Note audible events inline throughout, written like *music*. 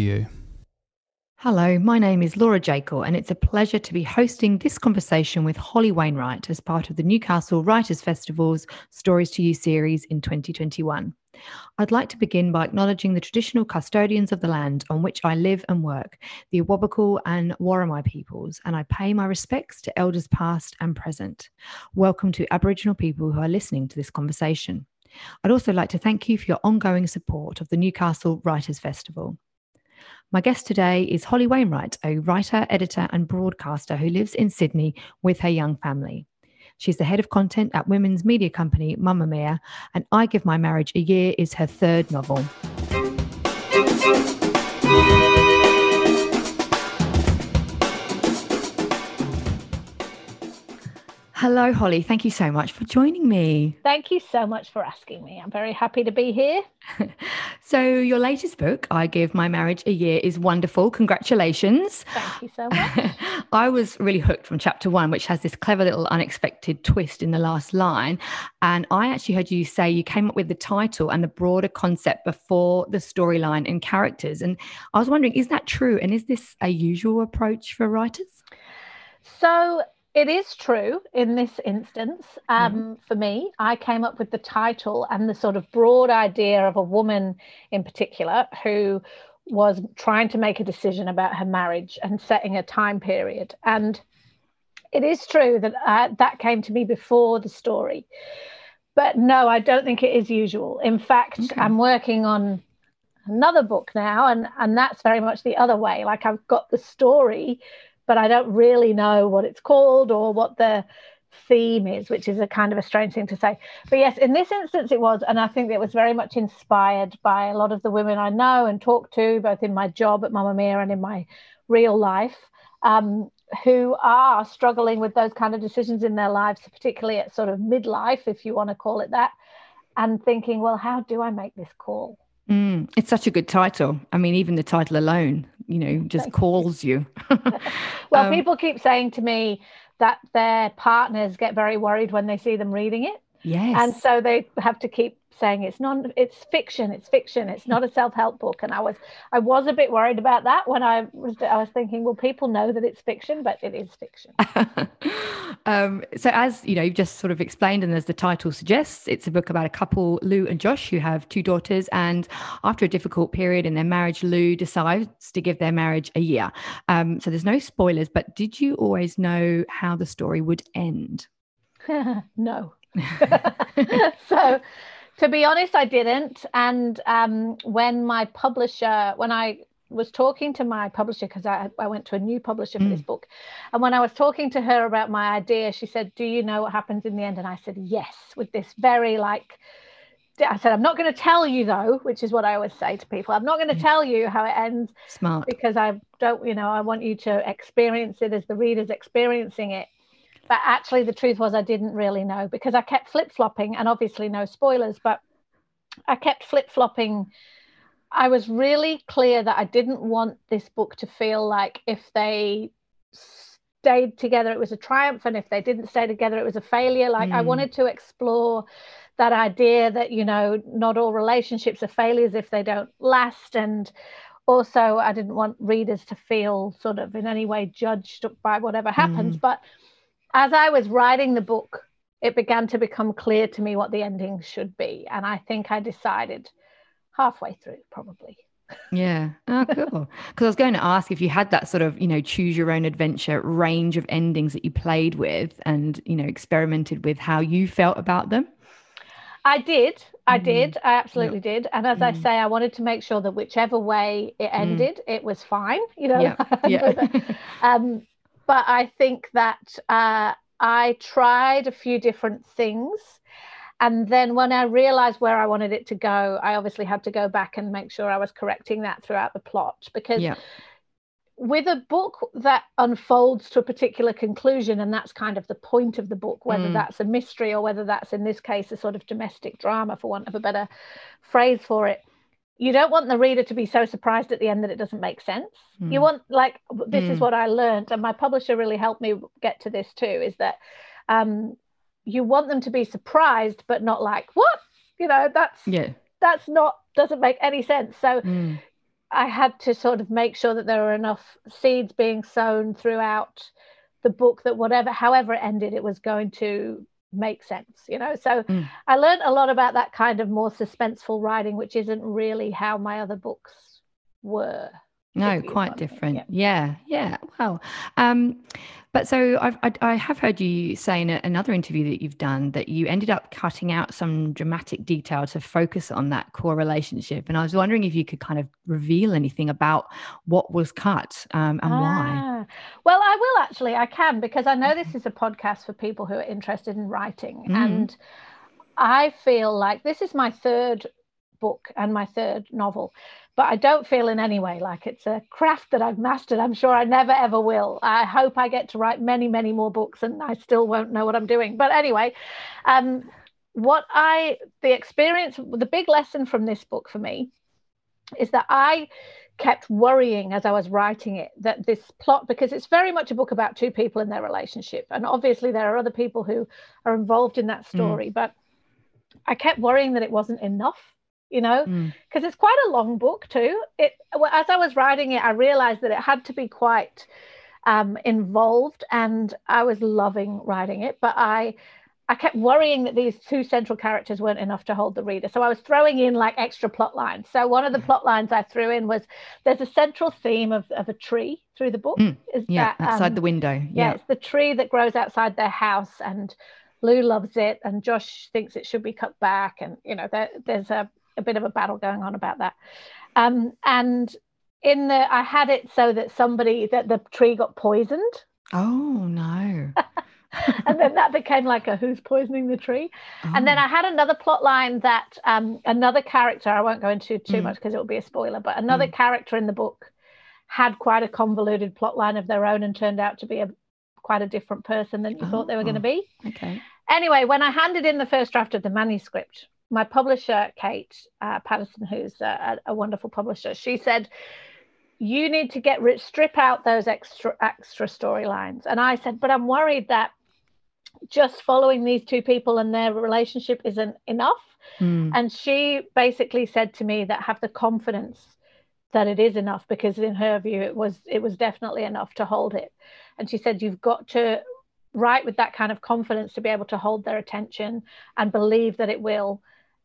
you. Hello, my name is Laura Jakel, and it's a pleasure to be hosting this conversation with Holly Wainwright as part of the Newcastle Writers Festival's Stories to You series in 2021. I'd like to begin by acknowledging the traditional custodians of the land on which I live and work, the Awabakal and Worimi peoples, and I pay my respects to elders past and present. Welcome to Aboriginal people who are listening to this conversation. I'd also like to thank you for your ongoing support of the Newcastle Writers Festival. My guest today is Holly Wainwright, a writer, editor, and broadcaster who lives in Sydney with her young family. She's the head of content at women's media company Mamamia, and I Give My Marriage a Year is her third novel. Hello, Holly. Thank you so much for joining me. Thank you so much for asking me. I'm very happy to be here. *laughs* so, your latest book, I Give My Marriage a Year, is wonderful. Congratulations. Thank you so much. *laughs* I was really hooked from chapter one, which has this clever little unexpected twist in the last line. And I actually heard you say you came up with the title and the broader concept before the storyline and characters. And I was wondering, is that true? And is this a usual approach for writers? So, it is true in this instance um, mm. for me. I came up with the title and the sort of broad idea of a woman in particular who was trying to make a decision about her marriage and setting a time period. And it is true that uh, that came to me before the story. But no, I don't think it is usual. In fact, okay. I'm working on another book now, and, and that's very much the other way. Like I've got the story but I don't really know what it's called or what the theme is, which is a kind of a strange thing to say. But yes, in this instance it was, and I think it was very much inspired by a lot of the women I know and talk to, both in my job at Mamamia and in my real life, um, who are struggling with those kind of decisions in their lives, particularly at sort of midlife, if you want to call it that, and thinking, well, how do I make this call? Mm, it's such a good title. I mean, even the title alone, you know, just calls you. *laughs* well, *laughs* um, people keep saying to me that their partners get very worried when they see them reading it. Yes. And so they have to keep saying it's not it's fiction it's fiction it's not a self-help book. And i was i was a bit worried about that when i was i was thinking well people know that it's fiction but it is fiction. *laughs* Um, so as you know you've just sort of explained and as the title suggests it's a book about a couple lou and josh who have two daughters and after a difficult period in their marriage lou decides to give their marriage a year. Um, so there's no spoilers but did you always know how the story would end? *laughs* No. *laughs* So to be honest, I didn't. And um, when my publisher, when I was talking to my publisher, because I, I went to a new publisher for mm. this book, and when I was talking to her about my idea, she said, Do you know what happens in the end? And I said, Yes, with this very like, I said, I'm not going to tell you though, which is what I always say to people. I'm not going to mm. tell you how it ends. Smart. Because I don't, you know, I want you to experience it as the reader's experiencing it. But actually, the truth was, I didn't really know because I kept flip flopping, and obviously, no spoilers, but I kept flip flopping. I was really clear that I didn't want this book to feel like if they stayed together, it was a triumph, and if they didn't stay together, it was a failure. Like, mm. I wanted to explore that idea that, you know, not all relationships are failures if they don't last. And also, I didn't want readers to feel sort of in any way judged by whatever happens. Mm. But as I was writing the book, it began to become clear to me what the ending should be. And I think I decided halfway through, probably. Yeah. Oh, *laughs* cool. Because I was going to ask if you had that sort of, you know, choose your own adventure range of endings that you played with and, you know, experimented with how you felt about them. I did. I mm. did. I absolutely yep. did. And as mm. I say, I wanted to make sure that whichever way it mm. ended, mm. it was fine, you know. Yeah. *laughs* yeah. *laughs* um, but I think that uh, I tried a few different things. And then when I realized where I wanted it to go, I obviously had to go back and make sure I was correcting that throughout the plot. Because yeah. with a book that unfolds to a particular conclusion, and that's kind of the point of the book, whether mm. that's a mystery or whether that's in this case a sort of domestic drama, for want of a better phrase for it, you don't want the reader to be so surprised at the end that it doesn't make sense. Mm. You hmm. want like this mm. is hmm. what I learned, and my publisher really helped me get to this too. Is that um, you want them to be surprised, but not like what you know. That's yeah. That's not doesn't make any sense. So. Mm. I had to sort of make sure that there were enough seeds being sown throughout the book that whatever, however it ended, it was going to make sense, you know. So mm. I learned a lot about that kind of more suspenseful writing, which isn't really how my other books were. No, quite different. Yeah. yeah, yeah. Wow. Um, but so I've, I, I have heard you say in a, another interview that you've done that you ended up cutting out some dramatic detail to focus on that core relationship. And I was wondering if you could kind of reveal anything about what was cut um, and ah, why. Well, I will actually. I can because I know this is a podcast for people who are interested in writing, mm. and I feel like this is my third book and my third novel but I don't feel in any way like it's a craft that I've mastered. I'm sure I never ever will. I hope I get to write many, many more books and I still won't know what I'm doing. But anyway, um, what I, the experience, the big lesson from this book for me is that I kept worrying as I was writing it that this plot, because it's very much a book about two people in their relationship. And obviously, there are other people who are involved in that story, mm. but I kept worrying that it wasn't enough you know, because mm. it's quite a long book too. It as I was writing it, I realized that it had to be quite um, involved, and I was loving writing it. But I I kept worrying that these two central characters weren't enough to hold the reader. So I was throwing in like extra plot lines. So one of the plot lines I threw in was there's a central theme of, of a tree through the book. Mm. Is yeah, that, outside um, the window. Yeah. yeah, it's the tree that grows outside their house and Lou loves it and Josh thinks it should be cut back. And, you know, there, there's a, a bit of a battle going on about that. Um, and in the, I had it so that somebody that the tree got poisoned. Oh no. *laughs* and then that became like a who's poisoning the tree. Oh. And then oh. I had another plot line that um, another character, I won't go into too mm. much because it will be a spoiler, but another mm. character in the book had quite a convoluted plot line of their own and turned out to be a quite a different person than you oh. thought they were going to be. Okay. Anyway, when I handed in the first draft of the manuscript, my publisher, Kate uh, Patterson, who's a, a, wonderful publisher, she said, "You need to get rid, strip out those extra extra storylines." And I said, "But I'm worried that just following these two people and their relationship isn't enough." Mm. And she basically said to me that have the confidence that it is enough because in her view it was it was definitely enough to hold it. And she said you've got to write with that kind of confidence to be able to hold their attention and believe that it will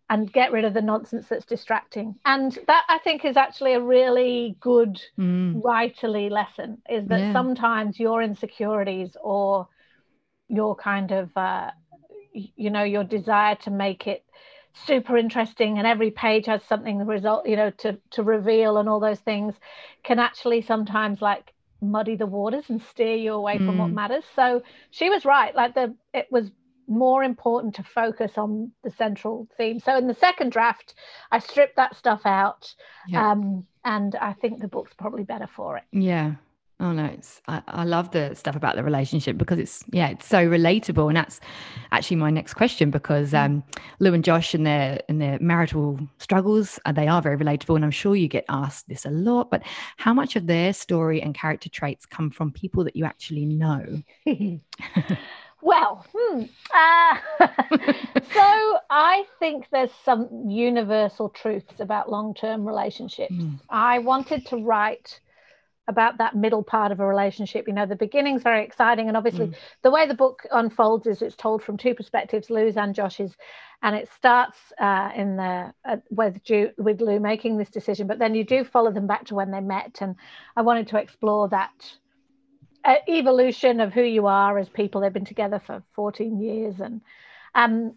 and get rid of the nonsense that's distracting. And that I think is actually a really good mm. writerly lesson is that yeah. sometimes your insecurities or your kind of uh, you know your desire to make it super interesting and every page has something the result you know to to reveal and all those things can actually sometimes like muddy the waters and steer you away mm. from what mm. matters so she was right like the it was more important to focus on the central theme. So in the second draft, I stripped that stuff out, yeah. um, and I think the book's probably better for it. Yeah. Oh no, it's I, I love the stuff about the relationship because it's yeah, it's so relatable, and that's actually my next question because mm. um, Lou and Josh and their and their marital struggles uh, they are very relatable, and I'm sure you get asked this a lot. But how much of their story and character traits come from people that you actually know? *laughs* *laughs* Well, hmm. uh, *laughs* so I think there's some universal truths about long term relationships. Mm. I wanted to write about that middle part of a relationship. You know, the beginning's very exciting, and obviously, mm. the way the book unfolds is it's told from two perspectives, Lou's and Josh's, and it starts uh, in the uh, with Ju- with Lou making this decision, but then you do follow them back to when they met, and I wanted to explore that uh, evolution of who you are as people. They've been together for 14 years. And um,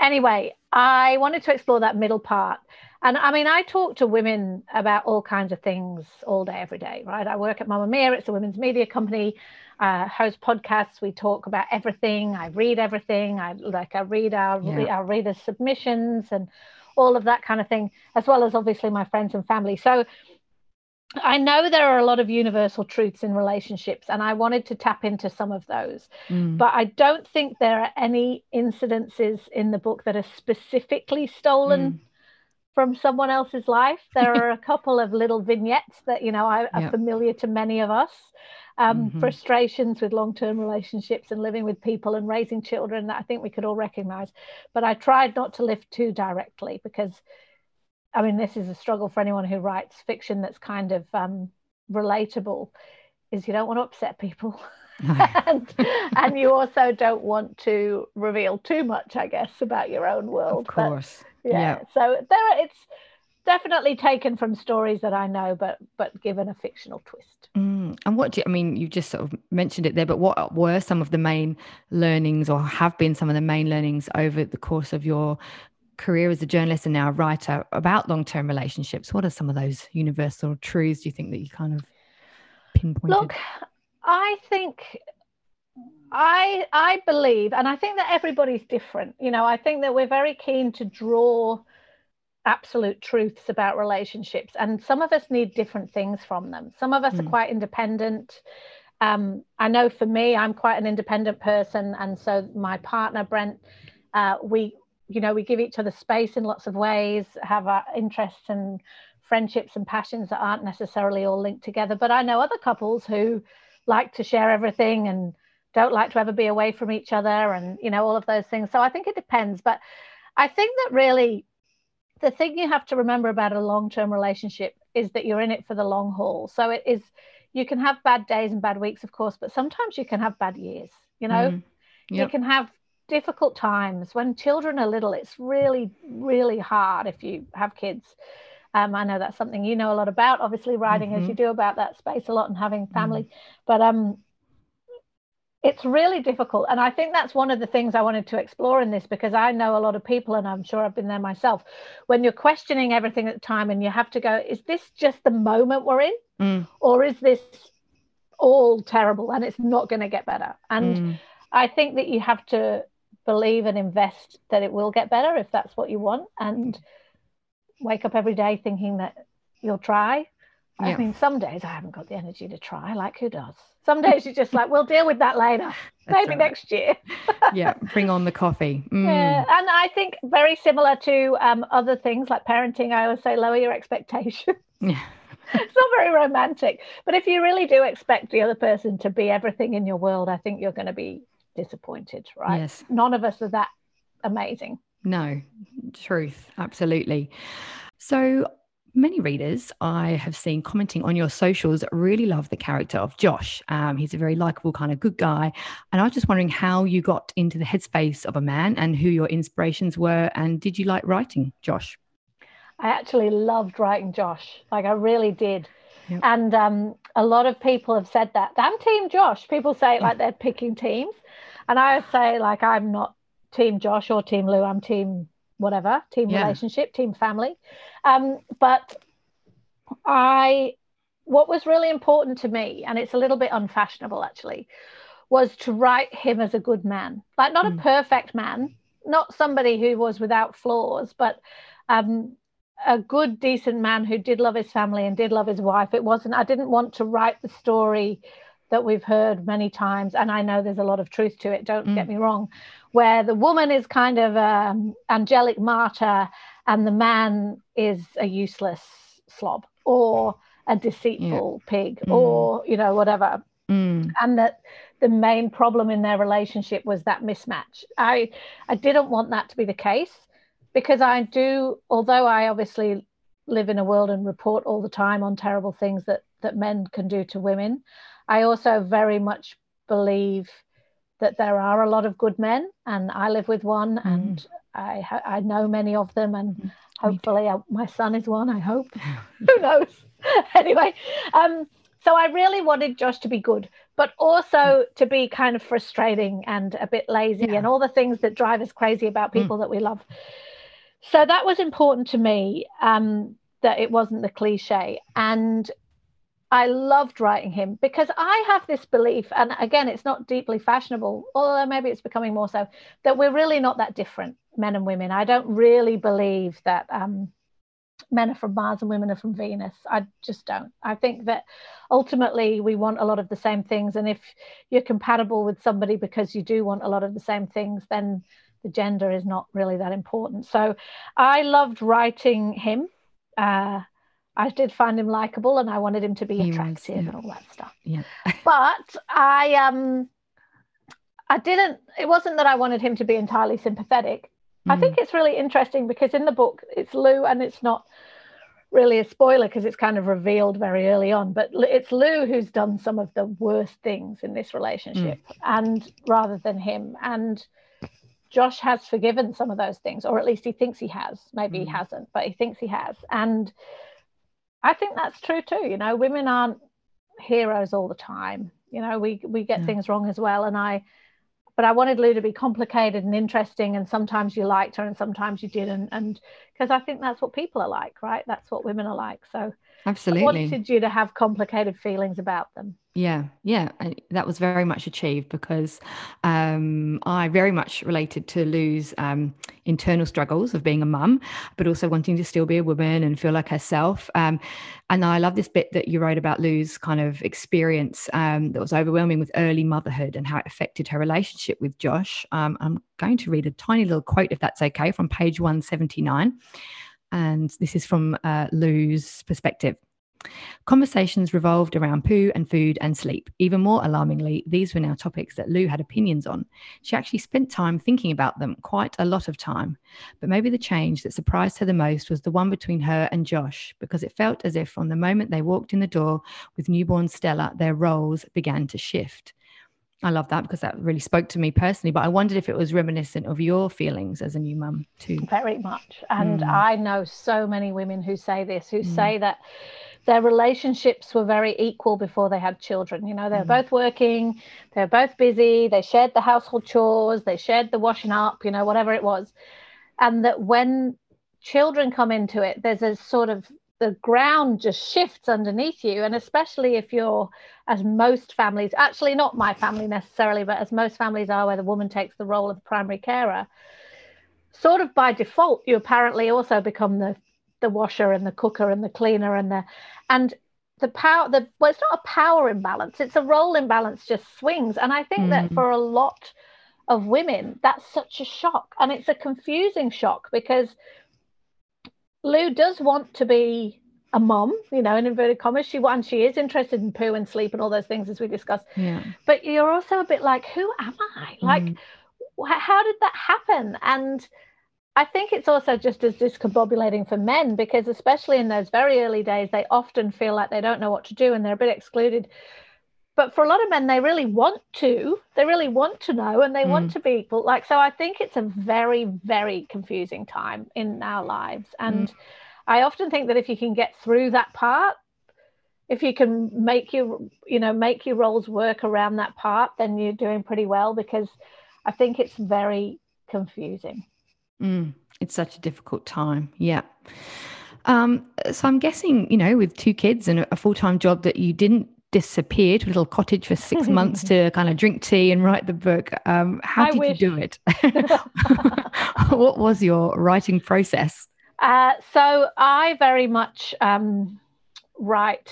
anyway, I wanted to explore that middle part. And I mean, I talk to women about all kinds of things all day, every day, right? I work at Mamamia; it's a women's media company. Uh, host podcasts. We talk about everything. I read everything. I like I read our yeah. our readers' submissions and all of that kind of thing, as well as obviously my friends and family. So I know there are a lot of universal truths in relationships, and I wanted to tap into some of those. Mm. But I don't think there are any incidences in the book that are specifically stolen mm. from someone else's life. There *laughs* are a couple of little vignettes that, you know, are, are familiar to many of us. Um, mm-hmm. Frustrations with long term relationships and living with people and raising children that I think we could all recognize. But I tried not to lift too directly because I mean, this is a struggle for anyone who writes fiction that's kind of um, relatable, is you don't want to upset people. *laughs* *laughs* and, and you also don't want to reveal too much, I guess, about your own world. Of course. But, yeah. yeah. So there, are, it's definitely taken from stories that I know, but but given a fictional twist. Mm. And what do you, I mean? You just sort of mentioned it there, but what were some of the main learnings, or have been some of the main learnings over the course of your career as a journalist and now a writer about long-term relationships? What are some of those universal truths? Do you think that you kind of pinpointed? Look, I think I I believe, and I think that everybody's different. You know, I think that we're very keen to draw absolute truths about relationships and some of us need different things from them some of us mm. are hmm. quite independent um, i know for me i'm quite an independent person and so my partner brent uh, we you know we give each other space in lots of ways have our interests and friendships and passions that aren't necessarily all linked together. But i know other couples who like to share everything and don't like to ever be away from each other and you know all of those things. So i think it depends. But i think that really the thing you have to remember about a long-term relationship is that you're in it for the long haul. So it is you can have bad days and bad weeks of course but sometimes you can have bad years you know? Mm, yep. you can have difficult times when children are little it's really really hard if you have kids um, i know that's something you know a lot about obviously writing mm-hmm. as you do about that space a lot and having family mm. but um it's really difficult and i think that's one of the things i wanted to explore in this because i know a lot of people and i'm sure i've been there myself when you're questioning everything at the time and you have to go is this just the moment we're in mm. or is this all terrible and it's not going to get better and mm. i think that you have to believe and invest that it will get better if that's what you want and wake up every day thinking that you'll try yeah. I mean, some days I haven't got the energy to try. Like, who does? Some days you're just like, we'll deal with that later, *laughs* maybe right. next year. *laughs* yeah, bring on the coffee. Mm. Yeah, and I think very similar to um, other things like parenting. I always say lower your expectations. *laughs* Yeah. it's not very romantic, but if you really do expect the other person to be everything in your world, I think you're going to be disappointed, right? Yes. None of us are that amazing. No, truth, absolutely. So many readers I have seen commenting on your socials really love the character of Josh. Um, he's a very likable, kind of good guy. And I was just wondering how you got into the headspace of a man and who your inspirations were. And did you like writing Josh? I actually loved writing Josh. Like, I really did. Yep. And um, a lot of people have said that. I'm Team Josh. People say it like they're picking teams. And I say, like, I'm not Team Josh or Team Lou. I'm Team whatever team yeah. relationship team family um, but i what was really important to me and it's a little bit unfashionable actually was to write him as a good man like not mm. a perfect man not somebody who was without flaws but um, a good decent man who did love his family and did love his wife it wasn't i didn't want to write the story that we've heard many times and i know there's a lot of truth to it don't mm. get me wrong where the woman is kind of an angelic martyr and the man is a useless slob or a deceitful yeah. pig mm. or you know whatever mm. and that the main problem in their relationship was that mismatch i i didn't want that to be the case because i do although i obviously live in a world and report all the time on terrible things that that men can do to women i also very much believe that there are a lot of good men, and I live with one, mm. and I I know many of them, and mm. hopefully I, uh, my son is one. I hope. *laughs* Who knows? *laughs* anyway, um, so I really wanted Josh to be good, but also mm. to be kind of frustrating and a bit lazy, yeah. and all the things that drive us crazy about mm. people mm. that we love. So that was important to me. Um, that it wasn't the cliche, and I loved writing him because I have this belief, and again, it's not deeply fashionable, although maybe it's becoming more so, that we're really not that different, men and women. I don't really believe that um, men are from Mars and women are from Venus. I just don't. I think that ultimately we want a lot of the same things. And if you're compatible with somebody because you do want a lot of the same things, then the gender is not really that important. So I loved writing him. Uh, I did find him likable and I wanted him to be he attractive was, yeah. and all that stuff. Yeah. *laughs* but I um I didn't it wasn't that I wanted him to be entirely sympathetic. I think it's really interesting because in the book it's Lou and it's not really a spoiler because it's kind of revealed very early on but it's Lou who's done some of the worst things in this relationship mm. and rather than him and Josh has forgiven some of those things or at least he thinks he has maybe mm. he hasn't but he thinks he has and I think that's true too you know women aren't heroes all the time you know we we get yeah. things wrong as well and I but I wanted Lou to be complicated and interesting. And sometimes you liked her and sometimes you didn't. And because I think that's what people are like, right? That's what women are like. So absolutely I wanted you to have complicated feelings about them. Yeah, yeah, that was very much achieved because um, I very much related to Lou's um, internal struggles of being a mum, but also wanting to still be a woman and feel like herself. Um, and I love this bit that you wrote about Lou's kind of experience um, that was overwhelming with early motherhood and how it affected her relationship with Josh. Um, I'm going to read a tiny little quote, if that's okay, from page 179. And this is from uh, Lou's perspective. Conversations revolved around poo and food and sleep. Even more alarmingly, these were now topics that Lou had opinions on. She actually spent time thinking about them, quite a lot of time. But maybe the change that surprised her the most was the one between her and Josh, because it felt as if from the moment they walked in the door with newborn Stella, their roles began to shift. I love that because that really spoke to me personally. But I wondered if it was reminiscent of your feelings as a new mum too. Very much. And mm. I know so many women who say this, who mm. say that their relationships were very equal before they had children. You know, they were mm. both working, they were both busy, they shared the household chores, they shared the washing up, you know, whatever it was. And that when children come into it, there's a sort of the ground just shifts underneath you. And especially if you're, as most families, actually not my family necessarily, but as most families are, where the woman takes the role of the primary carer, sort of by default, you apparently also become the the washer and the cooker and the cleaner and the and the power the well it's not a power imbalance it's a role imbalance just swings and i think mm. that for a lot of women that's such a shock and it's a confusing shock because lou does want to be a mom you know in inverted commas she and she is interested in poo and sleep and all those things as we discussed yeah. but you're also a bit like who am i like mm. how did that happen and I think it's also just as discombobulating for men because, especially in those very early days, they often feel like they don't know what to do and they're a bit excluded. But for a lot of men, they really want to, they really want to know and they mm. want to be equal. Like, so I think it's a very, very confusing time in our lives. And mm. I often think that if you can get through that part, if you can make your, you know, make your roles work around that part, then you're doing pretty well because I think it's very confusing. Mm, it's such a difficult time. Yeah. Um, so I'm guessing, you know, with two kids and a full time job, that you didn't disappear to a little cottage for six *laughs* months to kind of drink tea and write the book. Um, how I did wish. you do it? *laughs* *laughs* what was your writing process? Uh, so I very much um, write.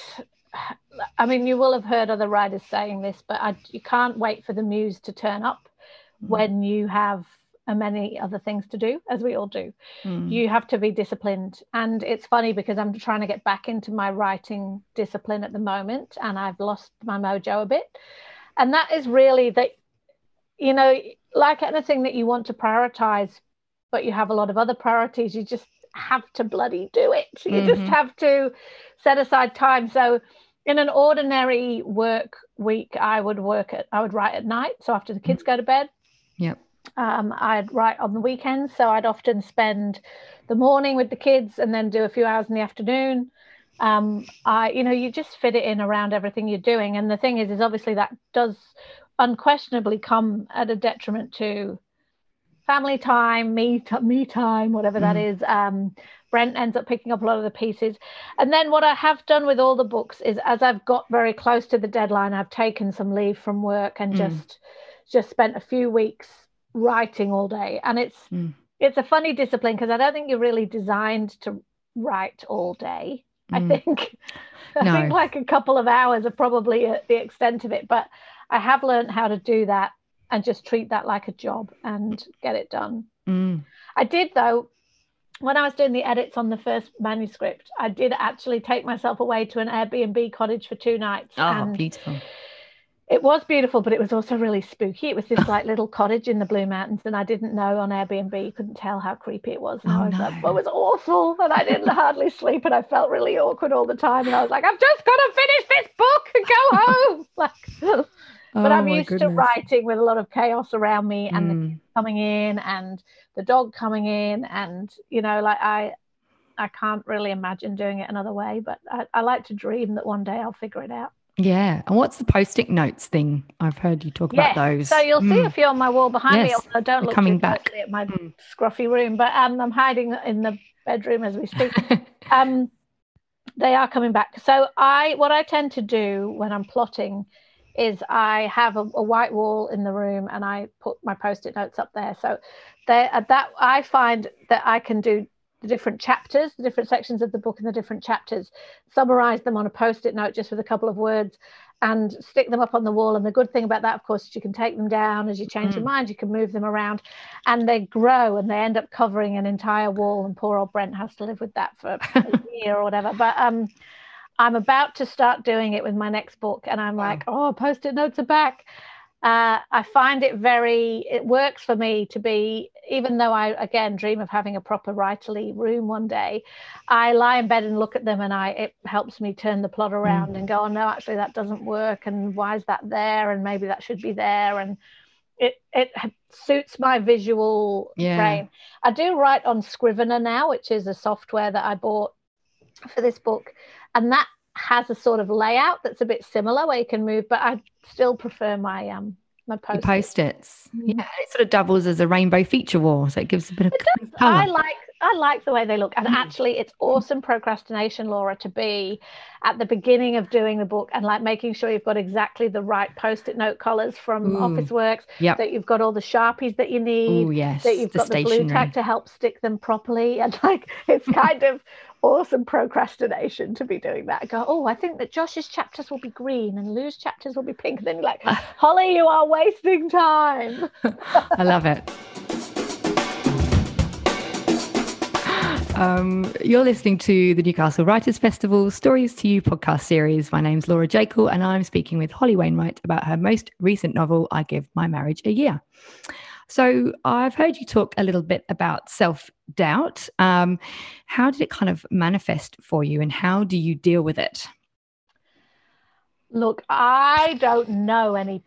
I mean, you will have heard other writers saying this, but I, you can't wait for the muse to turn up mm. when you have and many other things to do, as we all do. Mm. You have to be disciplined. And it's funny because I'm trying to get back into my writing discipline at the moment, and I've lost my mojo a bit. And that is really that, you know, like anything that you want to prioritize, but you have a lot of other priorities, you just have to bloody do it. You mm-hmm. just have to set aside time. So, in an ordinary work week, I would work at, I would write at night. So after the kids mm-hmm. go to bed. Yep um, I'd write on the weekends, so I'd often spend the morning with the kids and then do a few hours in the afternoon. Um, I, you know, you just fit it in around everything you're doing. And the thing is, is obviously that does unquestionably come at a detriment to family time, me, t- me time, whatever mm. that is. Um, Brent ends up picking up a lot of the pieces. And then what I have done with all the books is, as I've got very close to the deadline, I've taken some leave from work and mm. just just spent a few weeks writing all day and it's mm. it's a funny discipline because i don't think you're really designed to write all day mm. *laughs* i think no. i think like a couple of hours are probably the extent of it but i have learned how to do that and just treat that like a job and get it done mm. i did though when I was doing the edits on the first manuscript, I did actually take myself away to an Airbnb cottage for two nights. Oh, beautiful it was beautiful, but it was also really spooky. It was this like little cottage in the Blue Mountains, and I didn't know on Airbnb. You couldn't tell how creepy it was. And oh, I was no. like, it was awful, and I didn't *laughs* hardly sleep, and I felt really awkward all the time. And I was like, I've just got to finish this book and go home. *laughs* like, *laughs* but oh, I'm used goodness. to writing with a lot of chaos around me, and mm. the coming in, and the dog coming in, and you know, like I, I can't really imagine doing it another way. But I, I like to dream that one day I'll figure it out. Yeah. And what's the post-it notes thing? I've heard you talk yes. about those. So you'll mm. see a few on my wall behind yes. me. I don't They're look coming back at my mm. scruffy room, but um, I'm hiding in the bedroom as we speak. *laughs* um, they are coming back. So I, what I tend to do when I'm plotting is I have a, a white wall in the room and I put my post-it notes up there. So there, that I find that I can do the different chapters, the different sections of the book and the different chapters, summarize them on a post it note just with a couple of words and stick them up on the wall. And the good thing about that, of course, is you can take them down as you change mm. your mind, you can move them around and they grow and they end up covering an entire wall. And poor old Brent has to live with that for a *laughs* year or whatever. But um, I'm about to start doing it with my next book. And I'm like, oh, post it notes are back uh, I find it very, it works for me to be, even though I, again, dream of having a proper writerly room one day, I lie in bed and look at them and I, it helps me turn the plot around mm. and go, oh, no, actually, that doesn't work. And why is that there? And maybe that should be there. And it, it suits my visual yeah. brain. I do write on Scrivener now, which is a software that I bought for this book. And that has a sort of layout that's a bit similar where you can move, but I still prefer my um my post post-its. Mm. Yeah, it sort of doubles as a rainbow feature wall, so it gives a bit of color. I like I like the way they look, and mm. actually, it's awesome procrastination, Laura, to be at the beginning of doing the book and like making sure you've got exactly the right post-it note collars from Ooh. Officeworks. Yep. that you've got all the sharpies that you need. Ooh, yes, that you've the got stationery. the Blu Tack to help stick them properly, *laughs* and like it's *laughs* kind of awesome procrastination to be doing that. Go, oh, I think that Josh's chapters will be green and Lou's chapters will be pink. And then you're like, *laughs* Holly, you are wasting time. I love it. Um, you're listening to the Newcastle Writers Festival Stories to You podcast series. My name's Laura Jekyll, and I'm speaking with Holly Wainwright about her most recent novel, I Give My Marriage a Year. So I've heard you talk a little bit about self doubt. Um, how did it kind of manifest for you, and how do you deal with it? Look, I don't know any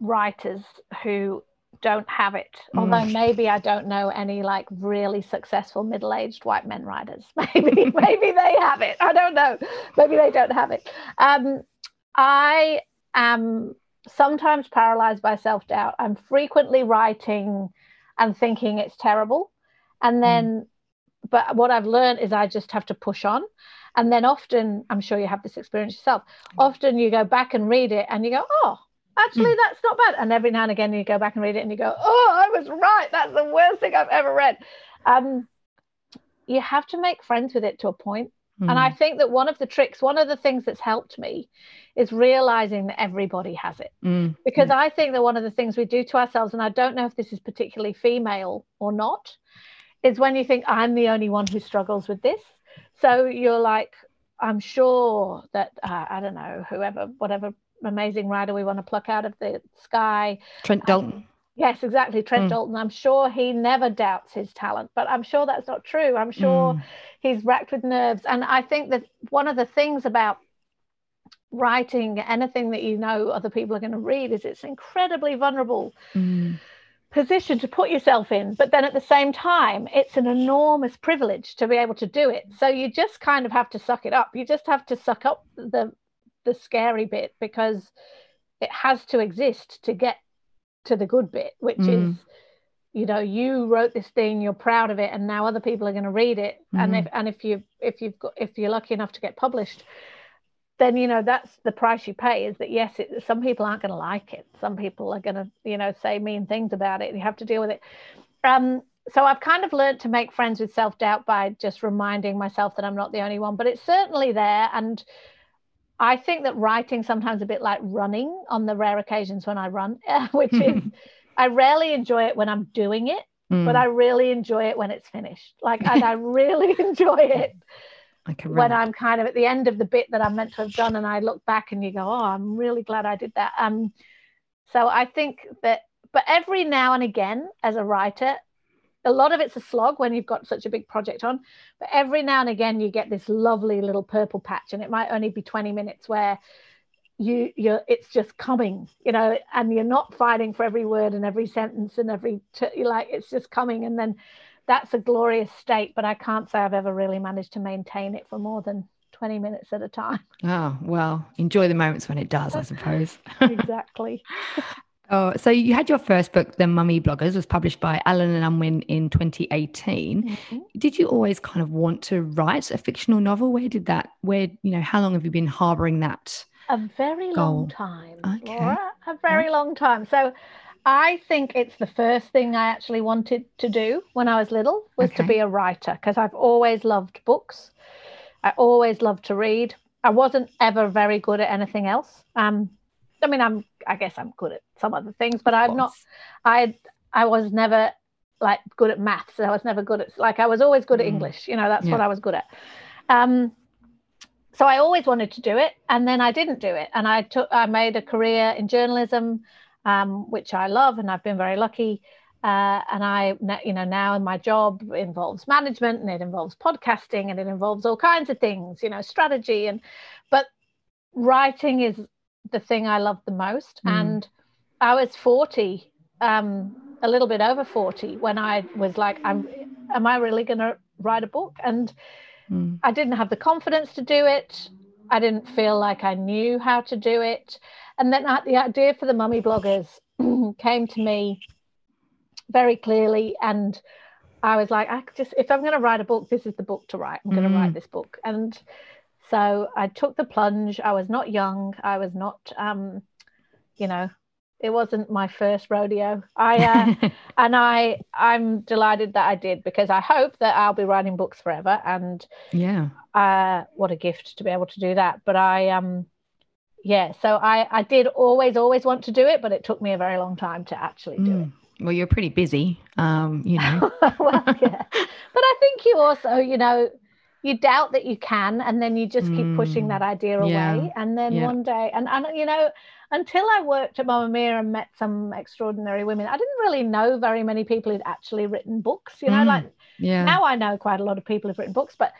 writers who don't have it. Although mm. maybe I don't know any like really successful middle-aged white men writers. *laughs* Maybe maybe they have it. I don't know. Maybe they don't have it. Um, I am sometimes paralyzed by self doubt. I'm frequently writing and thinking it's terrible. And hmm. then, mm. but what I've learned is I just have to push on. And then often, I'm sure you have this experience yourself, often you go back and read it and you go, oh, actually, mm. that's not bad. And every now and again, you go back and read it and you go, oh, I was right. That's the worst thing I've ever read. Um, you have to make friends with it to a point. Mm. And I hmm. think that one of the tricks, one of the things that's helped me is realizing that everybody has it. Mm. Because mm. I think that one of the things we do to ourselves, and I don't know if this is particularly female or not, is when you think, I'm the only one who struggles with this. So you're like, I'm sure that, uh, I don't know, whoever, whatever amazing writer we want to pluck out of the sky. Trent Dalton. Um, Yes, exactly. Trent mm. Dalton. I'm sure he never doubts his talent, but I'm sure that's not true. I'm sure mm. he's racked with nerves. And I think that one of the things about writing anything that you know other people are going to read is it's incredibly vulnerable mm. position to put yourself in. But then at the same time, it's an enormous privilege to be able to do it. So you just kind of have to suck it up. You just have to suck up the the scary bit because it has to exist to get to the good bit, which mm. is you know you wrote this thing you're proud of it and now other people are going to read it mm. and if and if you if you've got if you're lucky enough to get published then you know that's the price you pay is that yes it, some people aren't going to like it some people are going to you know say mean things about it and you have to deal with it um so i've kind of learned to make friends with self-doubt by just reminding myself that i'm not the only one but it's certainly there and I think that writing sometimes a bit like running on the rare occasions when I run, *laughs* which is *laughs* I rarely enjoy it when I'm doing it, mm. but I really enjoy it when it's finished. Like, and I *laughs* really enjoy it when I'm kind of at the end of the bit that I'm meant to have done, and I look back and you go, "Oh, I'm really glad I did that." Um, so I think that, but every now and again, as a writer, a lot of it's a slog when you've got such a big project on, but every now and again you get this lovely little purple patch, and it might only be 20 minutes where you you're it's just coming you know and you're not fighting for every word and every sentence and every t- like it's just coming and then that's a glorious state but i can't say i've ever really managed to maintain it for more than 20 minutes at a time. Oh well enjoy the moments when it does i suppose. *laughs* Exactly *laughs* Oh, so you had your first book, The Mummy Bloggers, was published by Allen and Unwin in 2018. Mm-hmm. Did you always kind of want to write a fictional novel? Where did that, where, you know, how long have you been harboring that a very goal. long time, okay. Laura. A very yeah. long time. So I think it's the first thing I actually wanted to do when I was little was okay. to be a writer because I've always loved books. I always loved to read. I wasn't ever very good at anything else. Um, I mean, I'm. I guess I'm good at some other things, but I'm not. I I was never like good at maths. I was never good at like I was always good at mm. English. You know, that's yeah. what I was good at. Um, so I always wanted to do it, and then I didn't do it, and I took I made a career in journalism, um, which I love, and I've been very lucky. Uh, and I, you know, now my job involves management, and it involves podcasting, and it involves all kinds of things, you know, strategy, and but writing is the thing I love the most. Mm. And I was forty, um, a little bit over forty, when I was like, I'm, am I really going to write a book? And Mm. I didn't have the confidence to do it. I didn't feel like I knew how to do it. And then the idea for the mummy bloggers *clears throat* came to me very clearly. And I was like, I just, if I'm going to write a book, this is the book to write. I'm going to mm. write this book. And so I took the plunge. I was not young. I was not, um, you know, it wasn't my first rodeo. I uh, *laughs* and I I'm delighted that I did because I hope that I'll be writing books forever. And yeah, uh, what a gift to be able to do that. But I um yeah, so I I did always always want to do it, but it took me a very long time to actually do mm. it. Well, you're pretty busy, um, you know. *laughs* well, yeah, *laughs* but I think you also, you know, you doubt that you can, and then you just keep pushing mm. that idea yeah. away, and then yeah. one day, and and you know, until I worked at Mamamia and met some extraordinary women, I didn't really know very many people who'd actually written books. You know, mm, like yeah. now I know quite a lot of people who've written books, but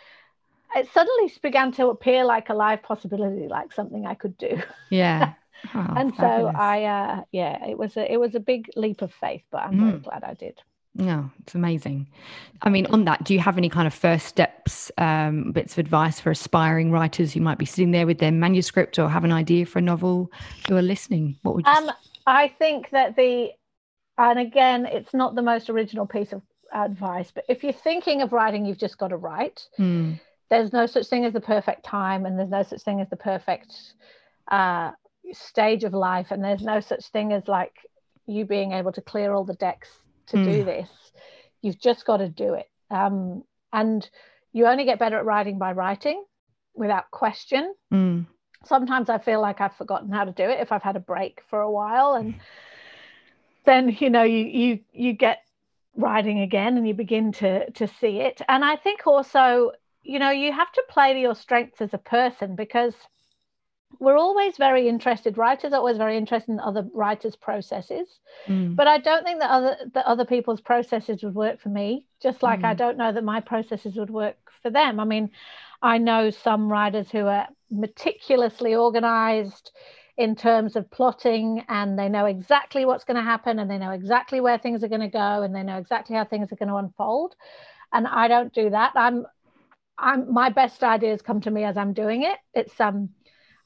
it suddenly began to appear like a live possibility, like something I could do. Yeah. *laughs* Oh, and fabulous. so I, uh, yeah, it was a it was a big leap of faith, but I'm mm. very glad I did. No, it's amazing. I mean, on that, do you have any kind of first steps, um, bits of advice for aspiring writers who might be sitting there with their manuscript or have an idea for a novel who are listening? What would you um. I think that the, and again, it's not the most original piece of advice, but if you're thinking of writing, you've just got to write. Mm. There's no such thing as the perfect time, and there's no such thing as the perfect uh, stage of life, and there's no such thing as like you being able to clear all the decks to mm. do this. You've just got to do it. Um, and you only get better at writing by writing without question. Mm. Sometimes I feel like I've forgotten how to do it if I've had a break for a while. And then, you know, you you you get writing again and you begin to to see it. And I think also, you know, you have to play to your strengths as a person because we're always very interested writers are always very interested in other writers processes mm. but i don't think that other that other people's processes would work for me. Just like mm. i don't know that my processes would work for them. I mean i know some writers who are meticulously organized in terms of plotting and they know exactly what's going to happen and they know exactly where things are going to go and they know exactly how things are going to unfold. And i don't do that. I'm i'm my best ideas come to me as i'm doing it. It's um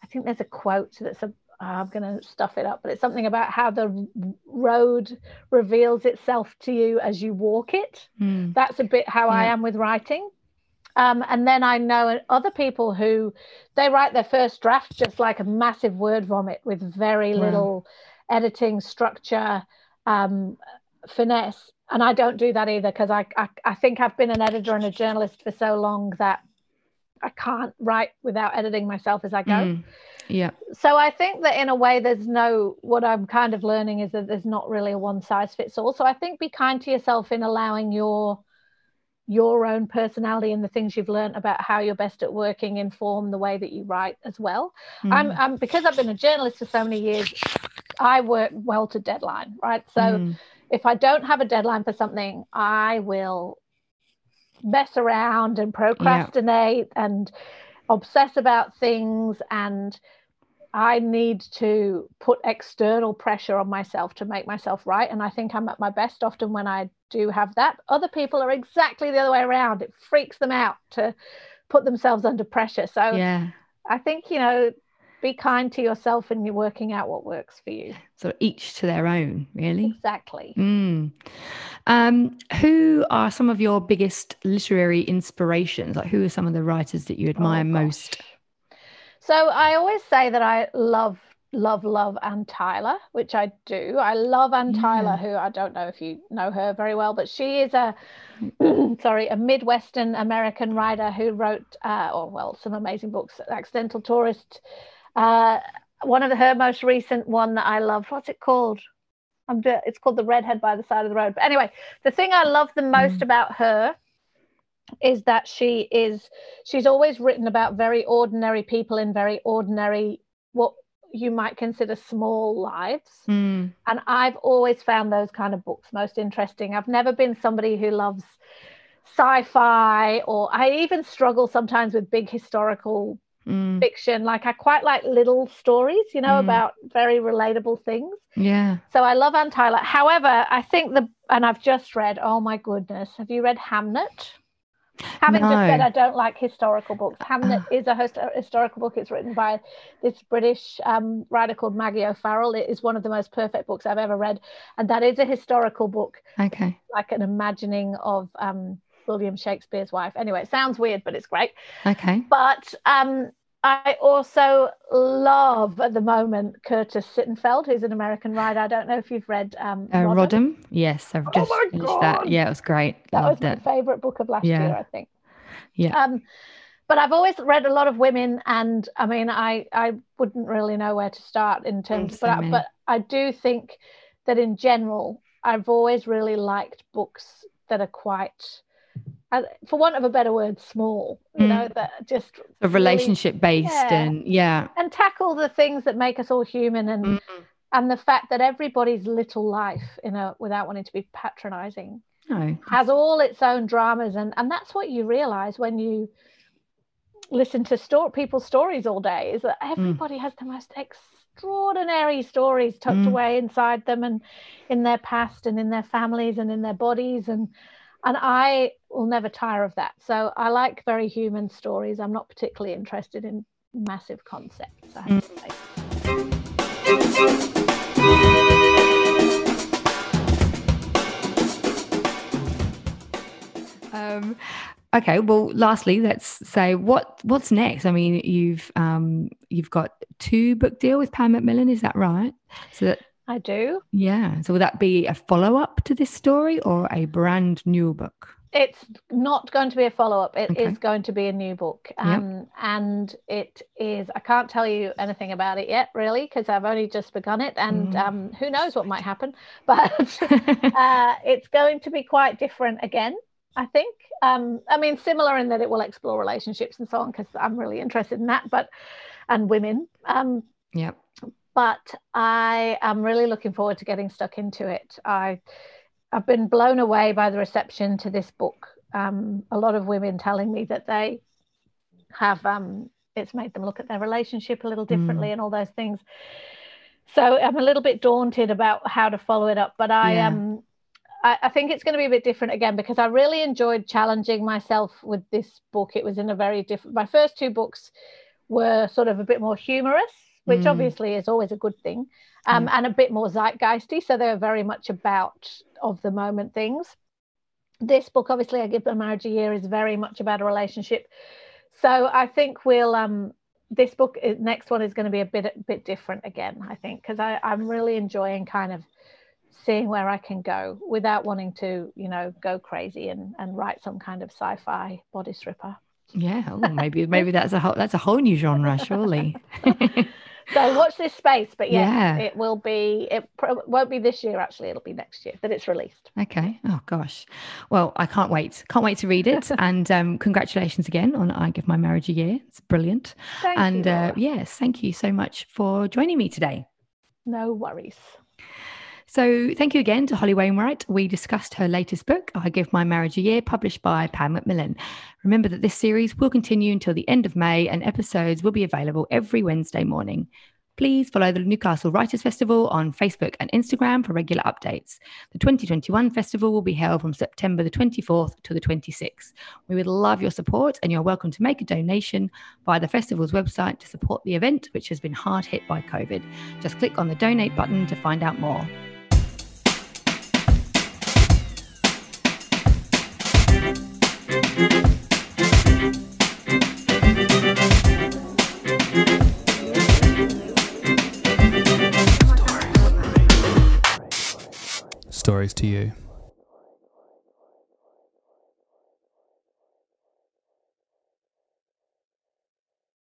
I think there's a quote that's a oh, I'm going to stuff it up, but it's something about how the road reveals itself to you as you walk it. Mm. That's a bit how yeah. I am with writing. Um, and then I know other people who they write their first draft just like a massive word vomit with very little editing structure, um, finesse. And I don't do that either because I, I, I think I've been an editor and a journalist for so long that I can't write without editing myself as I go. Mm, yeah. So I think that in a way, there's no, what I'm kind of learning is that there's not really a one size fits all. So I think be kind to yourself in allowing your your own personality and the things you've learned about how you're best at working inform the way that you write as well. Mm. I'm, I'm because I've been a journalist for so many years, I work well to deadline, right? So mm. if I don't have a deadline for something, I will mess around and procrastinate yeah. and obsess about things and I need to put external pressure on myself to make myself right. And I think I'm at my best often when I do have that. Other people are exactly the other way around. It freaks them out to put themselves under pressure. So yeah. I think, you know, be kind to yourself and you're working out what works for you. So each to their own, really. Exactly. Mm. Um, who are some of your biggest literary inspirations? Like, who are some of the writers that you admire oh, most? So I always say that I love, love, love Anne Tyler, which I do. I love Anne yeah. Tyler, who I don't know if you know her very well, but she is a *clears throat* sorry, a Midwestern American writer who wrote, uh, oh well, some amazing books. Accidental Tourist. Uh, one of the, her most recent one that I love. What's it called? I'm, it's called The Redhead by the Side of the Road. But anyway, the thing I love the most mm. about her is that she is she's always written about very ordinary people in very ordinary what you might consider small lives mm. and i've always found those kind of books most interesting i've never been somebody who loves sci-fi or i even struggle sometimes with big historical mm. fiction like i quite like little stories you know mm. about very relatable things yeah so i love anne tyler however i think the and i've just read oh my goodness have you read hamnet Having no. just said I don't like historical books, Hamnet is a host- historical book. It's written by this British um, writer called Maggie O'Farrell. It is one of the most perfect books I've ever read, and that is a historical book. Okay, like an imagining of um, William Shakespeare's wife. Anyway, it sounds weird, but it's great. Okay, but um, I also love at the moment Curtis Sittenfeld, who's an American writer. I don't know if you've read um, uh, Rodham. Rodham. Yes, I've oh just oh finished God. that. Yeah, it was great. That Loved was my it. favorite book of last yeah. year, I think. Yeah. Um, but I've always read a lot of women, and I mean, I I wouldn't really know where to start in terms, but I, but I do think that in general, I've always really liked books that are quite for want of a better word, small, you mm. know, that just a relationship really, based yeah, and yeah. And tackle the things that make us all human and mm. and the fact that everybody's little life, you know, without wanting to be patronizing, no, has all its own dramas and and that's what you realize when you listen to store people's stories all day is that mm. everybody mm. has the most extraordinary stories tucked mm. away inside them and in their past and in their families and in their bodies and and I will never tire of that. So I like very human stories. I'm not particularly interested in massive concepts. I have to say. Um, okay. Well, lastly, let's say what what's next. I mean, you've um, you've got two book deal with Pan Macmillan. Is that right? So that I do. Yeah. So will that be a follow up to this story or a brand new book? It's not going to be a follow up. It okay. is going to be a new book. Um, yep. And it is, I can't tell you anything about it yet, really, because I've only just begun it. And mm. um, who knows what might happen. *laughs* But *laughs* uh, it's going to be quite different again. I think. Um, I mean, similar in that it will explore relationships and so on, because I'm really interested in that. But and women. Um, yeah but I am really looking forward to getting stuck into it. I I've been blown away by the reception to this book. Um, a lot of women telling me that they have um, it's made them look at their relationship a little differently mm. and all those things. So I'm a little bit daunted about how to follow it up, but I yeah. um I, I think it's going to be a bit different again because I really enjoyed challenging myself with this book. It was in a very different. My first two books were sort of a bit more humorous which mm. obviously is always a good thing, um, and a bit more zeitgeisty. So they're very much about of the moment things. This book, obviously, I give the marriage a year, is very much about a relationship. So I think we'll um, this book uh, next one is going to be a bit bit different again. I think because I'm really enjoying kind of seeing where I can go without wanting to, you know, go crazy and, and write some kind of sci-fi bodice ripper. Yeah, oh, maybe *laughs* maybe that's a whole that's a whole new genre, surely. *laughs* so watch this space. But yeah, yeah. it will be. It won't be this year. Actually, it'll be next year that it's released. Okay. Oh gosh. Well, I can't wait. Can't wait to read it. *laughs* and um, congratulations again on I Give My Marriage a Year. It's brilliant. Thank and you, uh, yes, thank you so much for joining me today. No worries. So, thank you again to Holly Wainwright. We discussed her latest book, I Give My Marriage a Year, published by Pan Macmillan. Remember that this series will continue until the end of May, and episodes will be available every Wednesday morning. Please follow the Newcastle Writers Festival on Facebook and Instagram for regular updates. The 2021 festival will be held from September the 24th to the 26th. We would love your support, and you're welcome to make a donation via the festival's website to support the event, which has been hard hit by COVID. Just click on the donate button to find out more. Stories to you.